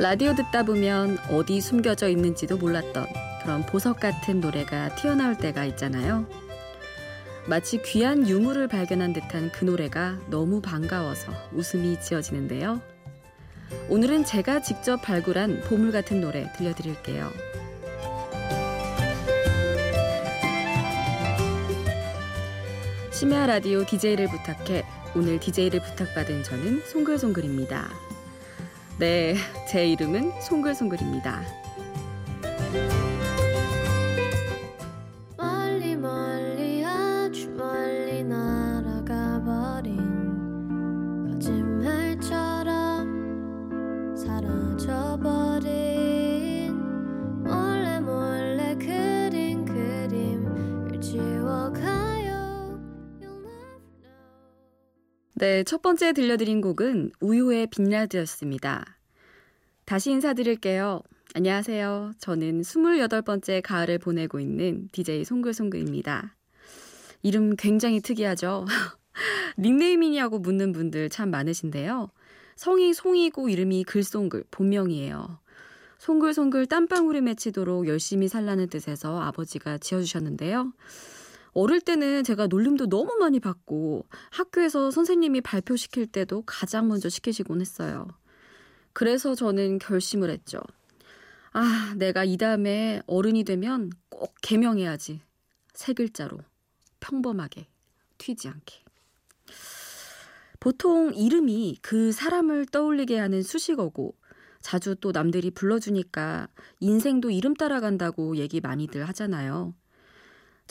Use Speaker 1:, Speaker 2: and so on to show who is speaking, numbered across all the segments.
Speaker 1: 라디오 듣다 보면 어디 숨겨져 있는지도 몰랐던 그런 보석 같은 노래가 튀어나올 때가 있잖아요. 마치 귀한 유물을 발견한 듯한 그 노래가 너무 반가워서 웃음이 지어지는데요. 오늘은 제가 직접 발굴한 보물 같은 노래 들려드릴게요. 심야 라디오 DJ를 부탁해 오늘 DJ를 부탁받은 저는 송글송글입니다. 네, 제 이름은 송글송글입니다. 네, 첫 번째 들려드린 곡은 우효의 빈라드였습니다. 다시 인사드릴게요. 안녕하세요. 저는 28번째 가을을 보내고 있는 DJ 송글송글입니다. 이름 굉장히 특이하죠? 닉네임이냐고 묻는 분들 참 많으신데요. 성이 송이고 이름이 글송글, 본명이에요. 송글송글 땀방울이 맺히도록 열심히 살라는 뜻에서 아버지가 지어주셨는데요. 어릴 때는 제가 놀림도 너무 많이 받고 학교에서 선생님이 발표시킬 때도 가장 먼저 시키시곤 했어요. 그래서 저는 결심을 했죠. 아, 내가 이 다음에 어른이 되면 꼭 개명해야지. 세 글자로. 평범하게. 튀지 않게. 보통 이름이 그 사람을 떠올리게 하는 수식어고 자주 또 남들이 불러주니까 인생도 이름 따라간다고 얘기 많이들 하잖아요.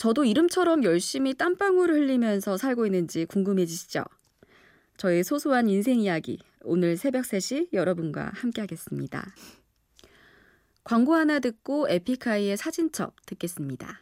Speaker 1: 저도 이름처럼 열심히 땀방울을 흘리면서 살고 있는지 궁금해지시죠? 저의 소소한 인생 이야기 오늘 새벽 3시 여러분과 함께 하겠습니다. 광고 하나 듣고 에픽하이의 사진첩 듣겠습니다.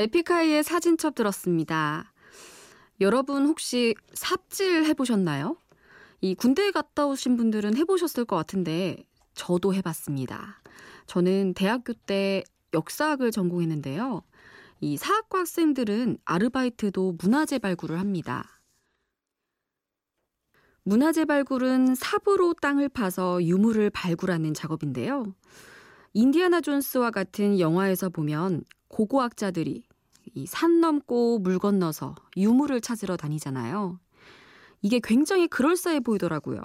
Speaker 1: 에픽하이의 사진첩 들었습니다. 여러분 혹시 삽질 해보셨나요? 이 군대 갔다 오신 분들은 해보셨을 것 같은데 저도 해봤습니다. 저는 대학교 때 역사학을 전공했는데요. 이 사학과 학생들은 아르바이트도 문화재 발굴을 합니다. 문화재 발굴은 삽으로 땅을 파서 유물을 발굴하는 작업인데요. 인디아나 존스와 같은 영화에서 보면 고고학자들이 이 산 넘고 물 건너서 유물을 찾으러 다니잖아요. 이게 굉장히 그럴싸해 보이더라고요.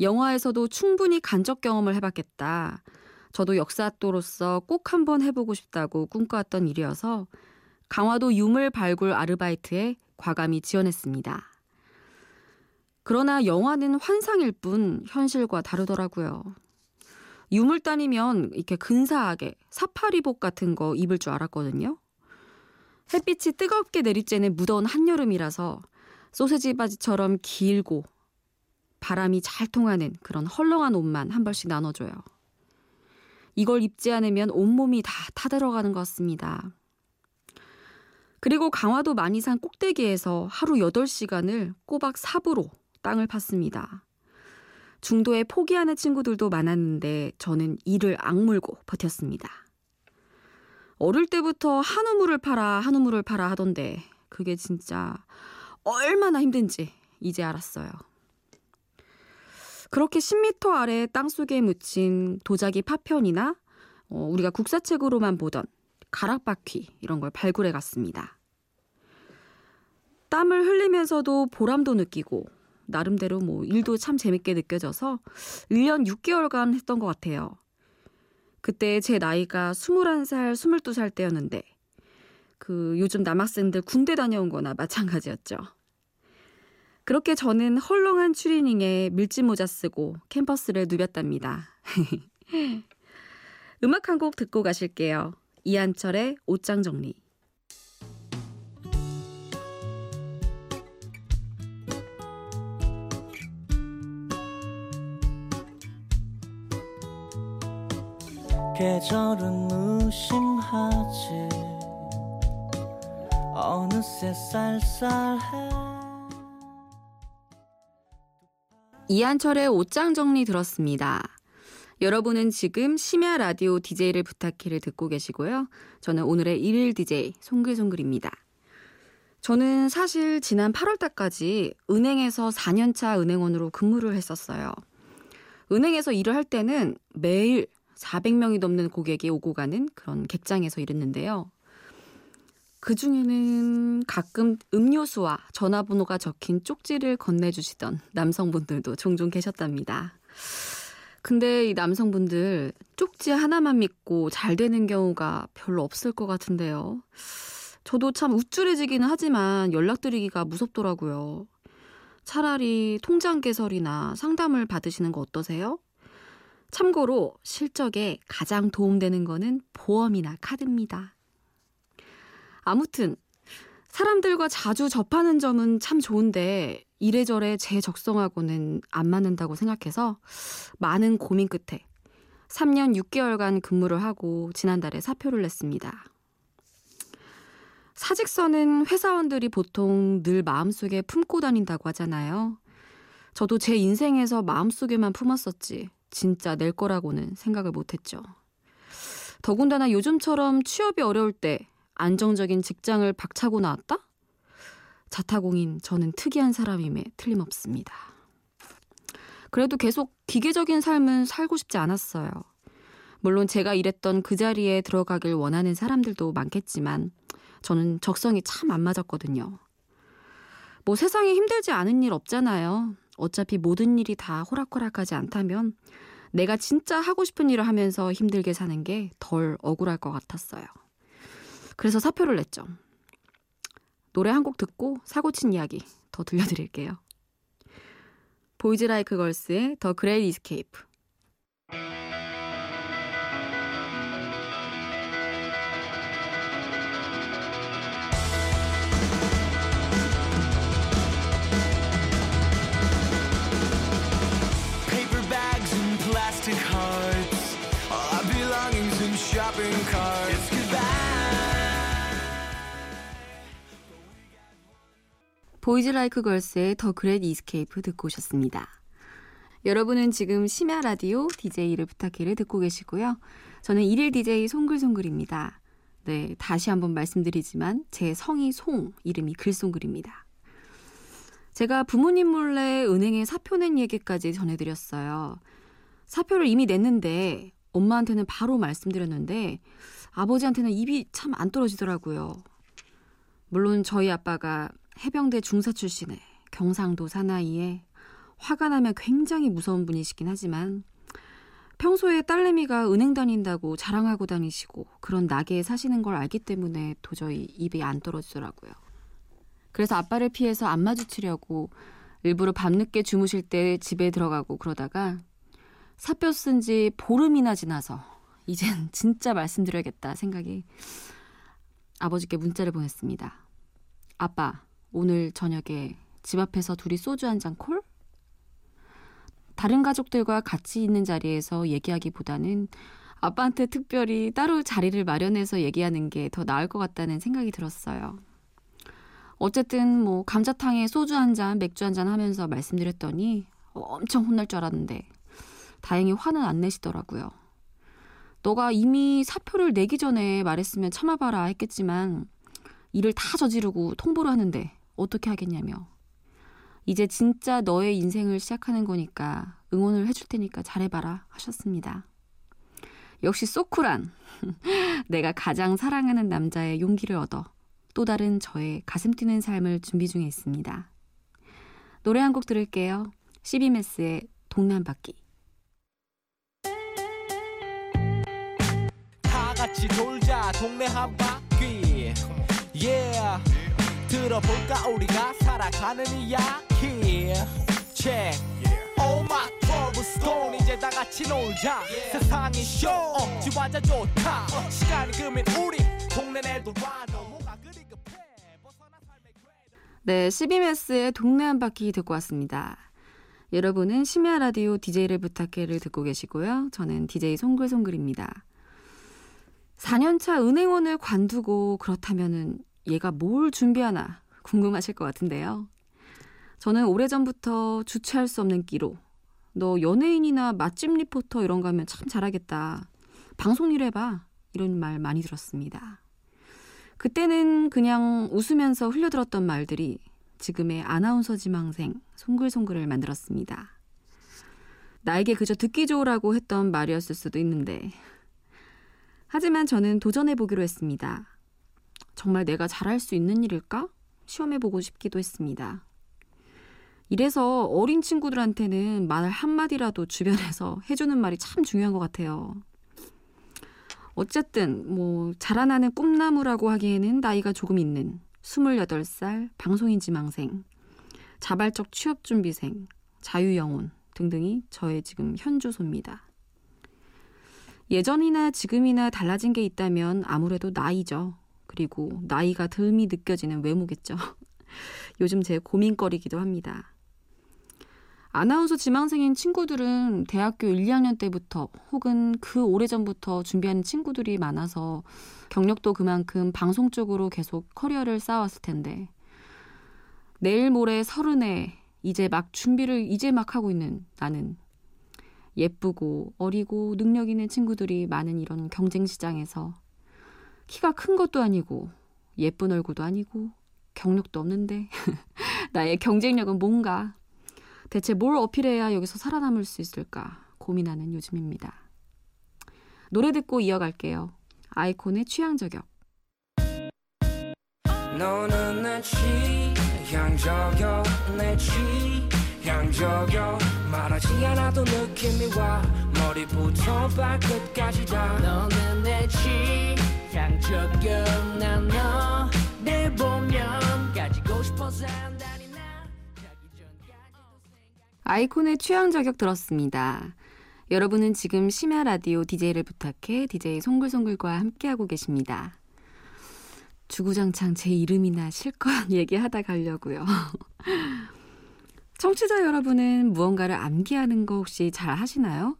Speaker 1: 영화에서도 충분히 간접 경험을 해봤겠다. 저도 역사학도로서 꼭 한번 해보고 싶다고 꿈꿔왔던 일이어서 강화도 유물 발굴 아르바이트에 과감히 지원했습니다. 그러나 영화는 환상일 뿐 현실과 다르더라고요. 유물단이면 이렇게 근사하게 사파리복 같은 거 입을 줄 알았거든요. 햇빛이 뜨겁게 내리쬐는 무더운 한여름이라서 소세지 바지처럼 길고 바람이 잘 통하는 그런 헐렁한 옷만 한 벌씩 나눠줘요. 이걸 입지 않으면 온몸이 다 타들어가는 것 같습니다. 그리고 강화도 만이산 꼭대기에서 하루 8시간을 꼬박 삽으로 땅을 팠습니다. 중도에 포기하는 친구들도 많았는데 저는 이를 악물고 버텼습니다. 어릴 때부터 한우물을 팔아 한우물을 팔아 하던데 그게 진짜 얼마나 힘든지 이제 알았어요. 그렇게 10m 아래 땅속에 묻힌 도자기 파편이나 어, 우리가 국사책으로만 보던 가락바퀴 이런 걸 발굴해 갔습니다. 땀을 흘리면서도 보람도 느끼고 나름대로 뭐 일도 참 재밌게 느껴져서 1년 6개월간 했던 것 같아요. 그때 제 나이가 21살, 22살 때였는데 그 요즘 남학생들 군대 다녀온 거나 마찬가지였죠. 그렇게 저는 헐렁한 추리닝에 밀짚 모자 쓰고 캠퍼스를 누볐답니다. 음악 한 곡 듣고 가실게요. 이한철의 옷장 정리. 계절은 무심하지 어느새 쌀쌀해 이한철의 옷장 정리 들었습니다. 여러분은 지금 심야 라디오 DJ를 부탁해를 듣고 계시고요. 저는 오늘의 일일 DJ 송글송글입니다. 저는 사실 지난 8월 달까지 은행에서 4년차 은행원으로 근무를 했었어요. 은행에서 일을 할 때는 매일 400명이 넘는 고객이 오고 가는 그런 객장에서 일했는데요. 그 중에는 가끔 음료수와 전화번호가 적힌 쪽지를 건네주시던 남성분들도 종종 계셨답니다. 근데 이 남성분들 쪽지 하나만 믿고 잘 되는 경우가 별로 없을 것 같은데요. 저도 참 우쭐해지기는 하지만 연락드리기가 무섭더라고요. 차라리 통장 개설이나 상담을 받으시는 거 어떠세요? 참고로 실적에 가장 도움되는 거는 보험이나 카드입니다. 아무튼 사람들과 자주 접하는 점은 참 좋은데 이래저래 제 적성하고는 안 맞는다고 생각해서 많은 고민 끝에 3년 6개월간 근무를 하고 지난달에 사표를 냈습니다. 사직서는 회사원들이 보통 늘 마음속에 품고 다닌다고 하잖아요. 저도 제 인생에서 마음속에만 품었었지 진짜 낼 거라고는 생각을 못했죠. 더군다나 요즘처럼 취업이 어려울 때 안정적인 직장을 박차고 나왔다? 자타공인 저는 특이한 사람임에 틀림없습니다. 그래도 계속 기계적인 삶은 살고 싶지 않았어요. 물론 제가 일했던 그 자리에 들어가길 원하는 사람들도 많겠지만 저는 적성이 참 안 맞았거든요. 뭐 세상에 힘들지 않은 일 없잖아요. 어차피 모든 일이 다 호락호락하지 않다면 내가 진짜 하고 싶은 일을 하면서 힘들게 사는 게 덜 억울할 것 같았어요. 그래서 사표를 냈죠. 노래 한 곡 듣고 사고친 이야기 더 들려드릴게요. 보이즈 라이크 걸스의 더 그레이 이스케이프 Boys Like Girls의 The Great Escape 듣고 오셨습니다. 여러분은 지금 심야 라디오 DJ를 부탁해를 듣고 계시고요. 저는 일일 DJ 송글송글입니다. 네, 다시 한번 말씀드리지만 제 성이 송, 이름이 글송글입니다. 제가 부모님 몰래 은행에 사표 낸 얘기까지 전해드렸어요. 사표를 이미 냈는데 엄마한테는 바로 말씀드렸는데 아버지한테는 입이 참 안 떨어지더라고요. 물론 저희 아빠가 해병대 중사 출신의 경상도 사나이에 화가 나면 굉장히 무서운 분이시긴 하지만 평소에 딸내미가 은행 다닌다고 자랑하고 다니시고 그런 나게에 사시는 걸 알기 때문에 도저히 입이 안 떨어지더라고요. 그래서 아빠를 피해서 안 마주치려고 일부러 밤늦게 주무실 때 집에 들어가고 그러다가 사표 쓴 지 보름이나 지나서 이젠 진짜 말씀드려야겠다 생각이 아버지께 문자를 보냈습니다. 아빠, 오늘 저녁에 집 앞에서 둘이 소주 한 잔 콜? 다른 가족들과 같이 있는 자리에서 얘기하기보다는 아빠한테 특별히 따로 자리를 마련해서 얘기하는 게 더 나을 것 같다는 생각이 들었어요. 어쨌든 뭐 감자탕에 소주 한 잔, 맥주 한 잔 하면서 말씀드렸더니 엄청 혼날 줄 알았는데 다행히 화는 안 내시더라고요. 너가 이미 사표를 내기 전에 말했으면 참아봐라 했겠지만 일을 다 저지르고 통보를 하는데 어떻게 하겠냐며. 이제 진짜 너의 인생을 시작하는 거니까 응원을 해줄 테니까 잘해봐라 하셨습니다. 역시 소쿨한 내가 가장 사랑하는 남자의 용기를 얻어 또 다른 저의 가슴 뛰는 삶을 준비 중에 있습니다. 노래 한 곡 들을게요. 시비메스의 동네 한 바퀴. 다 같이 돌자 동네 한 바퀴. Yeah. 들어볼까? 우리가 살아가는 이야기 check. Oh my trouble stone 이제 다 같이 놀자. 세상이 쇼. 지화자 좋다. 시간이 금인 우리 동네 내도 와도 뭐가 그리 급해. 네, 12메스의 동네 한 바퀴 듣고 왔습니다. 여러분은 심야 라디오 DJ를 부탁해를 듣고 계시고요. 저는 DJ 송글송글입니다. 4년차 은행원을 관두고 그렇다면은 얘가 뭘 준비하나 궁금하실 것 같은데요. 저는 오래전부터 주체할 수 없는 끼로 너 연예인이나 맛집 리포터 이런 거 하면 참 잘하겠다. 방송 일 해봐. 이런 말 많이 들었습니다. 그때는 그냥 웃으면서 흘려들었던 말들이 지금의 아나운서 지망생 송글송글을 만들었습니다. 나에게 그저 듣기 좋으라고 했던 말이었을 수도 있는데. 하지만 저는 도전해보기로 했습니다. 정말 내가 잘할 수 있는 일일까? 시험해보고 싶기도 했습니다. 이래서 어린 친구들한테는 말 한마디라도 주변에서 해주는 말이 참 중요한 것 같아요. 어쨌든, 뭐, 자라나는 꿈나무라고 하기에는 나이가 조금 있는 28살 방송인 지망생, 자발적 취업 준비생, 자유영혼 등등이 저의 지금 현주소입니다. 예전이나 지금이나 달라진 게 있다면 아무래도 나이죠. 그리고 나이가 덜미 느껴지는 외모겠죠. 요즘 제 고민거리기도 합니다. 아나운서 지망생인 친구들은 대학교 1, 2학년 때부터 혹은 그 오래전부터 준비하는 친구들이 많아서 경력도 그만큼 방송 쪽으로 계속 커리어를 쌓아왔을 텐데 내일 모레 서른에 이제 막 준비를 이제 막 하고 있는 나는 예쁘고 어리고 능력 있는 친구들이 많은 이런 경쟁 시장에서 키가 큰 것도 아니고 예쁜 얼굴도 아니고 경력도 없는데 나의 경쟁력은 뭔가 대체 뭘 어필해야 여기서 살아남을 수 있을까 고민하는 요즘입니다. 노래 듣고 이어갈게요. 아이콘의 취향 저격. 너는 내 취향 저격 내 취향 저격 말하지 않아도 느낌이 와 머리부터 발끝까지 다 너는 내 취향 저격 난너 내 보면 가지고 싶어서 아이콘의 취향 저격 들었습니다. 여러분은 지금 심야 라디오 DJ를 부탁해 DJ 송글송글과 함께하고 계십니다. 주구장창 제 이름이나 실컷 얘기하다 가려고요. 청취자 여러분은 무언가를 암기하는 거 혹시 잘 하시나요?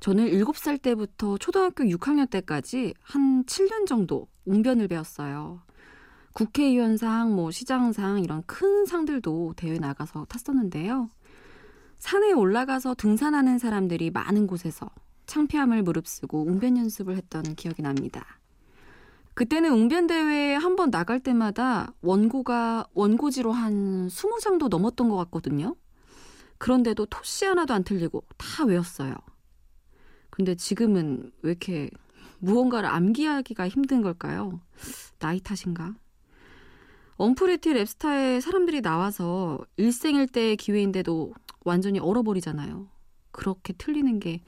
Speaker 1: 저는 7살 때부터 초등학교 6학년 때까지 한 7년 정도 웅변을 배웠어요. 국회의원상, 뭐 시장상 이런 큰 상들도 대회 나가서 탔었는데요. 산에 올라가서 등산하는 사람들이 많은 곳에서 창피함을 무릅쓰고 웅변 연습을 했던 기억이 납니다. 그때는 웅변 대회에 한 번 나갈 때마다 원고가 원고지로 한 20장도 넘었던 것 같거든요. 그런데도 토시 하나도 안 틀리고 다 외웠어요. 근데 지금은 왜 이렇게 무언가를 암기하기가 힘든 걸까요? 나이 탓인가? 언프리티 랩스타에 사람들이 나와서 일생일대의 기회인데도 완전히 얼어버리잖아요. 그렇게 틀리는 게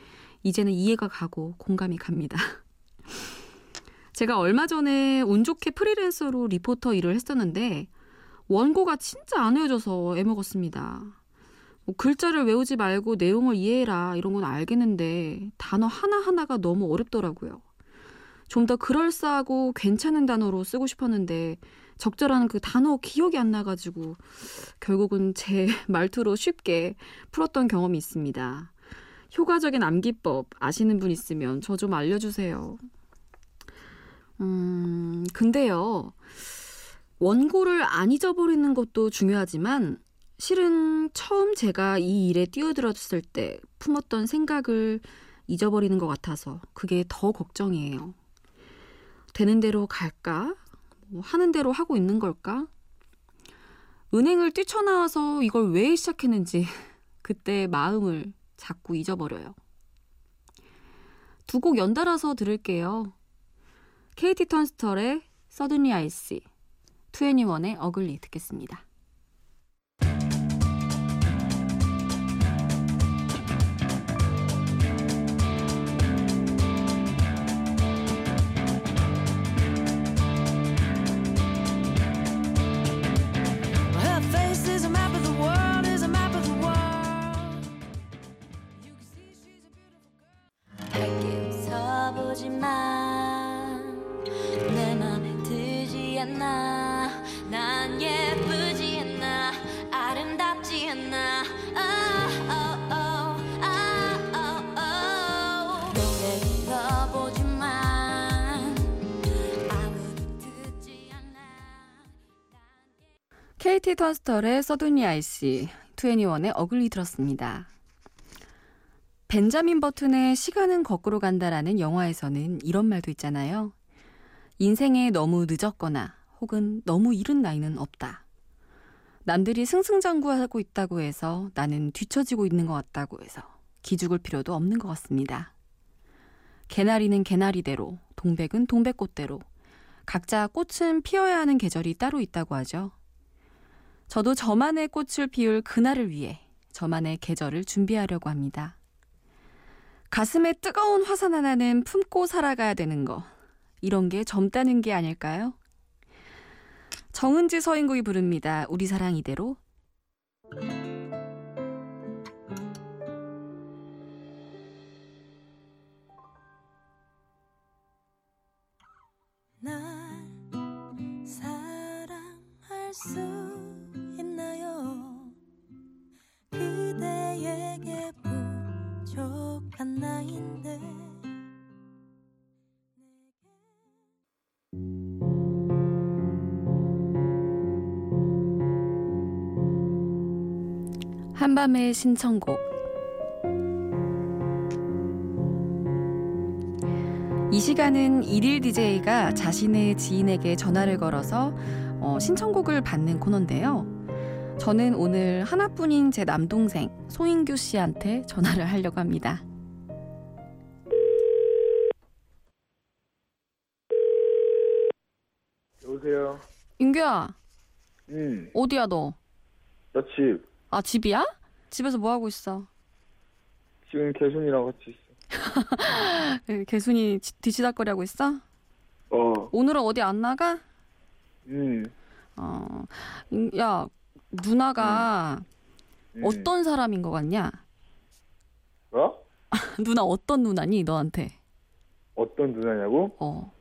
Speaker 1: 이제는 이해가 가고 공감이 갑니다. 제가 얼마 전에 운 좋게 프리랜서로 리포터 일을 했었는데 원고가 진짜 안 외워져서 애먹었습니다. 뭐 글자를 외우지 말고 내용을 이해해라 이런 건 알겠는데 단어 하나하나가 너무 어렵더라고요. 좀 더 그럴싸하고 괜찮은 단어로 쓰고 싶었는데 적절한 그 단어 기억이 안 나가지고 결국은 제 말투로 쉽게 풀었던 경험이 있습니다. 효과적인 암기법 아시는 분 있으면 저 좀 알려주세요. 음, 근데요. 원고를 안 잊어버리는 것도 중요하지만 실은 처음 제가 이 일에 뛰어들었을 때 품었던 생각을 잊어버리는 것 같아서 그게 더 걱정이에요. 되는 대로 갈까? 뭐 하는 대로 하고 있는 걸까? 은행을 뛰쳐나와서 이걸 왜 시작했는지 그때 마음을 자꾸 잊어버려요. 두 곡 연달아서 들을게요. 케이티 턴스털의 서든리 아이스, 2NE1의 어글리 듣겠습니다. KT 턴스털의 서든니 아이씨, 21의 어글리 들었습니다. 벤자민 버튼의 시간은 거꾸로 간다라는 영화에서는 이런 말도 있잖아요. 인생에 너무 늦었거나 혹은 너무 이른 나이는 없다. 남들이 승승장구하고 있다고 해서 나는 뒤처지고 있는 것 같다고 해서 기죽을 필요도 없는 것 같습니다. 개나리는 개나리대로, 동백은 동백꽃대로, 각자 꽃은 피어야 하는 계절이 따로 있다고 하죠. 저도 저만의 꽃을 피울 그날을 위해 저만의 계절을 준비하려고 합니다. 가슴에 뜨거운 화산 하나는 품고 살아가야 되는 거. 이런 게 젊다는 게 아닐까요? 정은지 서인국이 부릅니다. 우리 사랑 이대로. 한밤의 신청곡 이 시간은 일일 DJ가 자신의 지인에게 전화를 걸어서 어, 신청곡을 받는 코너인데요. 저는 오늘 하나뿐인 제 남동생 송인규 씨한테 전화를 하려고 합니다. 인규야.
Speaker 2: 응.
Speaker 1: 어디야 너?
Speaker 2: 나 집.
Speaker 1: 아 집이야? 집에서 뭐 하고 있어?
Speaker 2: 지금 개순이랑 같이
Speaker 1: 있어. 개순이 뒤치다거리 하고 있어?
Speaker 2: 어.
Speaker 1: 오늘은 어디 안 나가?
Speaker 2: 응.
Speaker 1: 어. 야 누나가 응. 어떤 사람인 것 같냐?
Speaker 2: 뭐?
Speaker 1: 누나 어떤 누나니 너한테?
Speaker 2: 어떤 누나냐고?
Speaker 1: 어.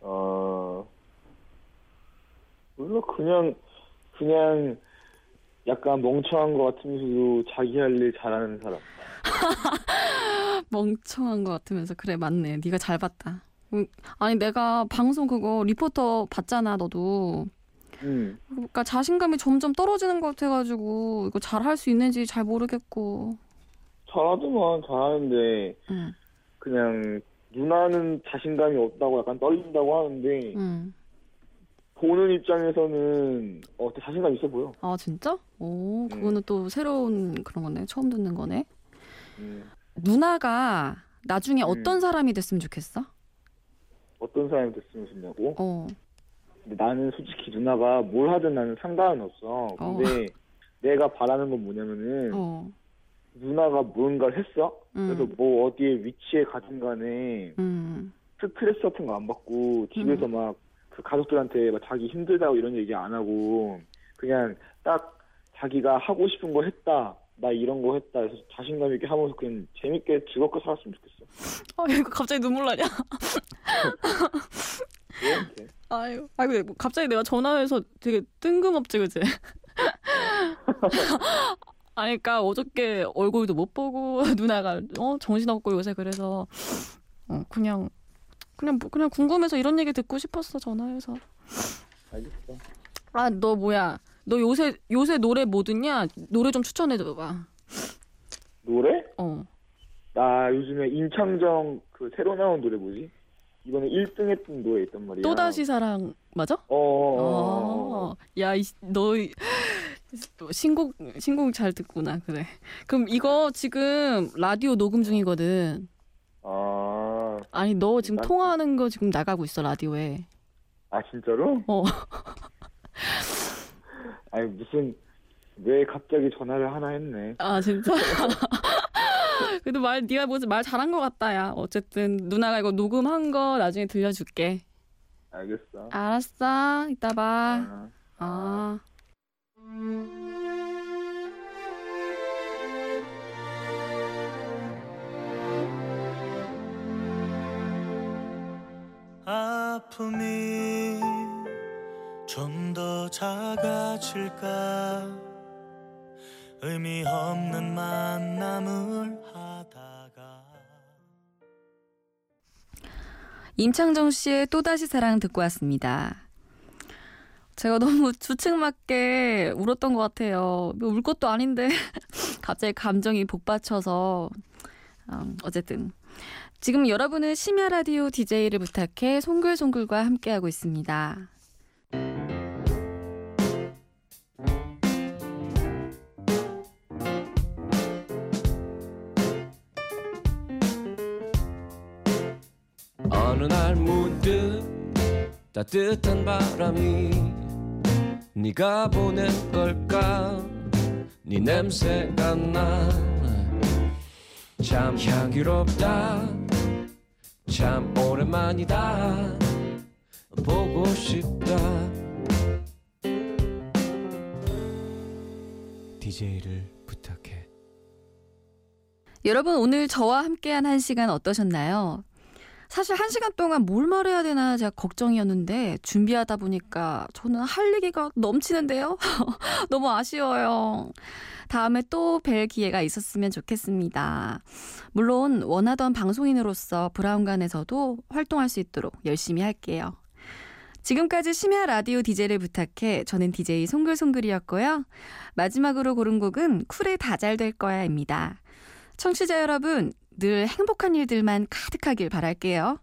Speaker 2: 어. 몰라 그냥 그냥 약간 멍청한 것 같으면서도 자기 할 일 잘하는 사람.
Speaker 1: 멍청한 것 같으면서 그래 맞네. 네가 잘 봤다. 음, 아니 내가 방송 그거 리포터 봤잖아 너도. 음. 그러니까 자신감이 점점 떨어지는 것 같아가지고 이거 잘 할 수 있는지 잘 모르겠고.
Speaker 2: 잘하더만 잘하는데 음. 그냥 누나는 자신감이 없다고 약간 떨린다고 하는데 음. 보는 입장에서는 어, 자신감 있어 보여.
Speaker 1: 아 진짜? 오 그거는 음. 또 새로운 그런 거네. 처음 듣는 거네. 음. 누나가 나중에 음. 어떤 사람이 됐으면 좋겠어?
Speaker 2: 어떤 사람이 됐으면 좋냐고? 어. 근데 나는 솔직히 누나가 뭘 하든 나는 상관은 없어. 근데 어. 내가 바라는 건 뭐냐면은 어. 누나가 뭔가를 했어. 음. 그래서 뭐 어디에 위치에 가든 간에 음. 스트레스 같은 거 안 받고 집에서 음. 막 그 가족들한테 막 자기 힘들다고 이런 얘기 안 하고 그냥 딱 자기가 하고 싶은 거 했다. 나 이런 거 했다. 해서 자신감 있게 하면서 그냥 재밌게 즐겁게 살았으면 좋겠어.
Speaker 1: 아, 이거 갑자기 눈물 나냐?
Speaker 2: 왜?
Speaker 1: 아유, 아이고, 뭐 갑자기 내가 전화해서 되게 뜬금없지, 그지? 아니, 그니까 어저께 얼굴도 못 보고 누나가 어 정신없고 요새 그래서 어, 그냥 그냥 뭐, 그냥 궁금해서 이런 얘기 듣고 싶었어 전화해서.
Speaker 2: 알겠어.
Speaker 1: 아 너 뭐야? 너 요새 요새 노래 뭐 듣냐? 노래 좀 추천해 줘봐.
Speaker 2: 노래?
Speaker 1: 어.
Speaker 2: 나 요즘에 임창정 그 새로 나온 노래 뭐지? 이번에 1등 했던 노래 있단 말이야.
Speaker 1: 또다시 사랑 맞아?
Speaker 2: 어. 어, 어.
Speaker 1: 어. 야, 너 신곡 신곡 잘 듣구나. 그래. 그럼 이거 지금 라디오 녹음 중이거든.
Speaker 2: 아.
Speaker 1: 아니 너 지금 난... 통화하는 거 지금 나가고 있어 라디오에.
Speaker 2: 아 진짜로?
Speaker 1: 어.
Speaker 2: 아니 무슨 왜 갑자기 전화를 하나 했네.
Speaker 1: 아 진짜? 그래도 말 네가 무슨 말 잘한 것 같다 야. 어쨌든 누나가 이거 녹음한 거 나중에 들려줄게.
Speaker 2: 알겠어.
Speaker 1: 알았어. 이따 봐. 아. 아. 아 픔이 좀 더 작아질까 의미 없는 만남을 하다가 임창정 씨의 또다시 사랑 듣고 왔습니다. 제가 너무 주책맞게 울었던 것 같아요. 뭐울 것도 아닌데 갑자기 감정이 복받쳐서 음, 어쨌든 지금 여러분은 심야 라디오 DJ를 부탁해 송글송글과 함께하고 있습니다. 어느 날 문득 따뜻한 바람이 네가 보낸 걸까? 네 냄새가 나 참 향기롭다 참 오랜만이다. 보고 싶다. DJ를 부탁해. 여러분 오늘 저와 함께한 한 시간 어떠셨나요? 사실 한 시간 동안 뭘 말해야 되나 제가 걱정이었는데 준비하다 보니까 저는 할 얘기가 넘치는데요. 너무 아쉬워요. 다음에 또 뵐 기회가 있었으면 좋겠습니다. 물론 원하던 방송인으로서 브라운관에서도 활동할 수 있도록 열심히 할게요. 지금까지 심야 라디오 DJ를 부탁해 저는 DJ 송글송글이었고요. 마지막으로 고른 곡은 쿨의 다 잘 될 거야입니다. 청취자 여러분, 늘 행복한 일들만 가득하길 바랄게요.